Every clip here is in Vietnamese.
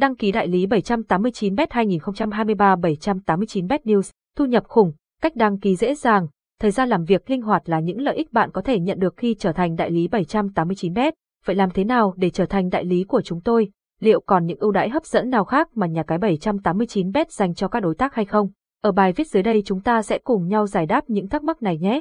Đăng ký đại lý 789bet 2023 789bet News, thu nhập khủng, cách đăng ký dễ dàng, thời gian làm việc linh hoạt là những lợi ích bạn có thể nhận được khi trở thành đại lý 789bet. Vậy làm thế nào để trở thành đại lý của chúng tôi? Liệu còn những ưu đãi hấp dẫn nào khác mà nhà cái 789bet dành cho các đối tác hay không? Ở bài viết dưới đây chúng ta sẽ cùng nhau giải đáp những thắc mắc này nhé.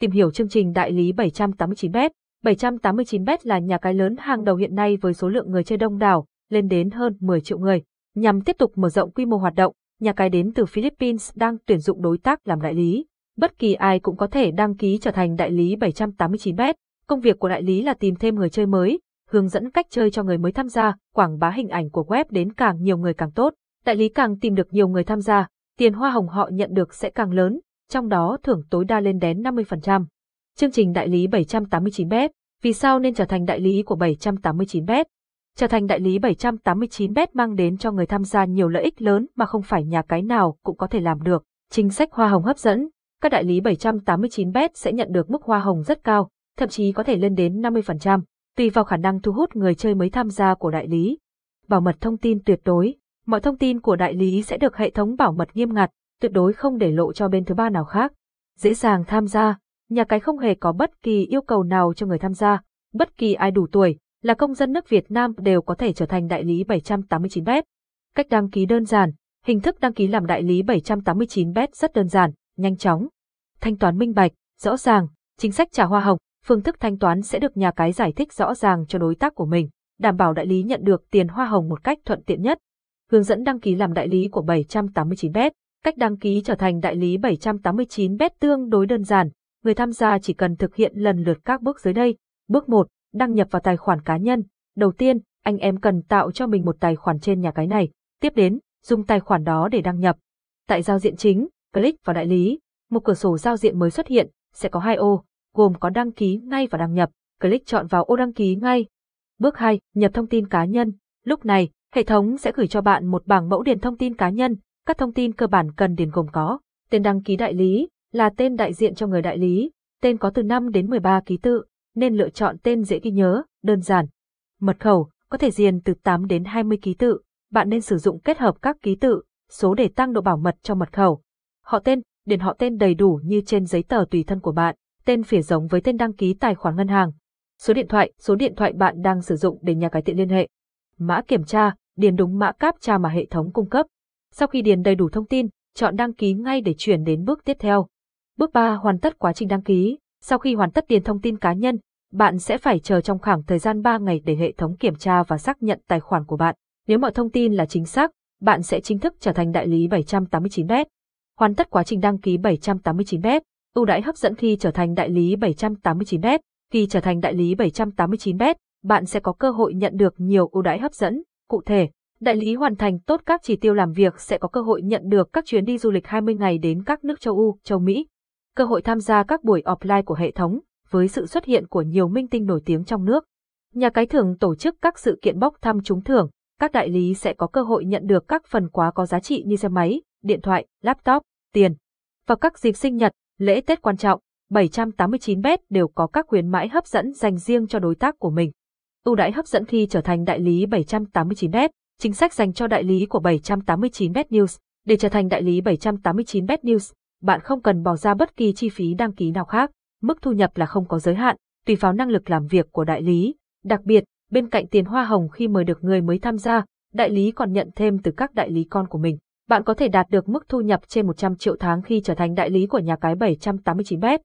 Tìm hiểu chương trình đại lý 789bet. 789bet là nhà cái lớn hàng đầu hiện nay với số lượng người chơi đông đảo, lên đến hơn 10 triệu người. Nhằm tiếp tục mở rộng quy mô hoạt động, nhà cái đến từ Philippines đang tuyển dụng đối tác làm đại lý. Bất kỳ ai cũng có thể đăng ký trở thành đại lý 789bet. Công việc của đại lý là tìm thêm người chơi mới, hướng dẫn cách chơi cho người mới tham gia, quảng bá hình ảnh của web đến càng nhiều người càng tốt. Đại lý càng tìm được nhiều người tham gia, tiền hoa hồng họ nhận được sẽ càng lớn, trong đó thưởng tối đa lên đến 50%. Chương trình đại lý 789bet, vì sao nên trở thành đại lý của 789bet? Trở thành đại lý 789bet mang đến cho người tham gia nhiều lợi ích lớn mà không phải nhà cái nào cũng có thể làm được. Chính sách hoa hồng hấp dẫn, các đại lý 789bet sẽ nhận được mức hoa hồng rất cao, thậm chí có thể lên đến 50%, tùy vào khả năng thu hút người chơi mới tham gia của đại lý. Bảo mật thông tin tuyệt đối, mọi thông tin của đại lý sẽ được hệ thống bảo mật nghiêm ngặt, tuyệt đối không để lộ cho bên thứ ba nào khác. Dễ dàng tham gia, nhà cái không hề có bất kỳ yêu cầu nào cho người tham gia, bất kỳ ai đủ tuổi, là công dân nước Việt Nam đều có thể trở thành đại lý 789bet. Cách đăng ký đơn giản, hình thức đăng ký làm đại lý 789bet rất đơn giản, nhanh chóng. Thanh toán minh bạch, rõ ràng, chính sách trả hoa hồng, phương thức thanh toán sẽ được nhà cái giải thích rõ ràng cho đối tác của mình, đảm bảo đại lý nhận được tiền hoa hồng một cách thuận tiện nhất. Hướng dẫn đăng ký làm đại lý của 789bet. Cách đăng ký trở thành đại lý 789bet tương đối đơn giản, người tham gia chỉ cần thực hiện lần lượt các bước dưới đây. Bước 1, đăng nhập vào tài khoản cá nhân. Đầu tiên, anh em cần tạo cho mình một tài khoản trên nhà cái này. Tiếp đến, dùng tài khoản đó để đăng nhập. Tại giao diện chính, click vào đại lý. Một cửa sổ giao diện mới xuất hiện, sẽ có hai ô, gồm có đăng ký ngay và đăng nhập. Click chọn vào ô đăng ký ngay. Bước 2, nhập thông tin cá nhân. Lúc này, hệ thống sẽ gửi cho bạn một bảng mẫu điền thông tin cá nhân. Các thông tin cơ bản cần điền gồm có tên đăng ký đại lý, là tên đại diện cho người đại lý, tên có từ 5 đến 13 ký tự, nên lựa chọn tên dễ ghi nhớ, đơn giản. Mật khẩu, có thể diền từ 8 đến 20 ký tự, bạn nên sử dụng kết hợp các ký tự, số để tăng độ bảo mật cho mật khẩu. Họ tên, điền họ tên đầy đủ như trên giấy tờ tùy thân của bạn, tên phỉa giống với tên đăng ký tài khoản ngân hàng. Số điện thoại, số điện thoại bạn đang sử dụng để nhà cái tiện liên hệ. Mã kiểm tra, điền đúng mã captcha mà hệ thống cung cấp. Sau khi điền đầy đủ thông tin, chọn đăng ký ngay để chuyển đến bước tiếp theo. Bước 3 hoàn tất quá trình đăng ký. Sau khi hoàn tất điền thông tin cá nhân, bạn sẽ phải chờ trong khoảng thời gian 3 ngày để hệ thống kiểm tra và xác nhận tài khoản của bạn. Nếu mọi thông tin là chính xác, bạn sẽ chính thức trở thành đại lý 789bet. Hoàn tất quá trình đăng ký 789bet, ưu đãi hấp dẫn khi trở thành đại lý 789bet. Khi trở thành đại lý 789bet, bạn sẽ có cơ hội nhận được nhiều ưu đãi hấp dẫn. Cụ thể, đại lý hoàn thành tốt các chỉ tiêu làm việc sẽ có cơ hội nhận được các chuyến đi du lịch 20 ngày đến các nước châu Âu, châu Mỹ, cơ hội tham gia các buổi offline của hệ thống, với sự xuất hiện của nhiều minh tinh nổi tiếng trong nước. Nhà cái thường tổ chức các sự kiện bốc thăm trúng thưởng, các đại lý sẽ có cơ hội nhận được các phần quà có giá trị như xe máy, điện thoại, laptop, tiền. Vào các dịp sinh nhật, lễ Tết quan trọng, 789bet đều có các khuyến mãi hấp dẫn dành riêng cho đối tác của mình. Ưu đãi hấp dẫn khi trở thành đại lý 789bet, chính sách dành cho đại lý của 789bet News. Để trở thành đại lý 789bet News, bạn không cần bỏ ra bất kỳ chi phí đăng ký nào khác, mức thu nhập là không có giới hạn, tùy vào năng lực làm việc của đại lý. Đặc biệt, bên cạnh tiền hoa hồng khi mời được người mới tham gia, đại lý còn nhận thêm từ các đại lý con của mình. Bạn có thể đạt được mức thu nhập trên 100 triệu tháng khi trở thành đại lý của nhà cái 789bet.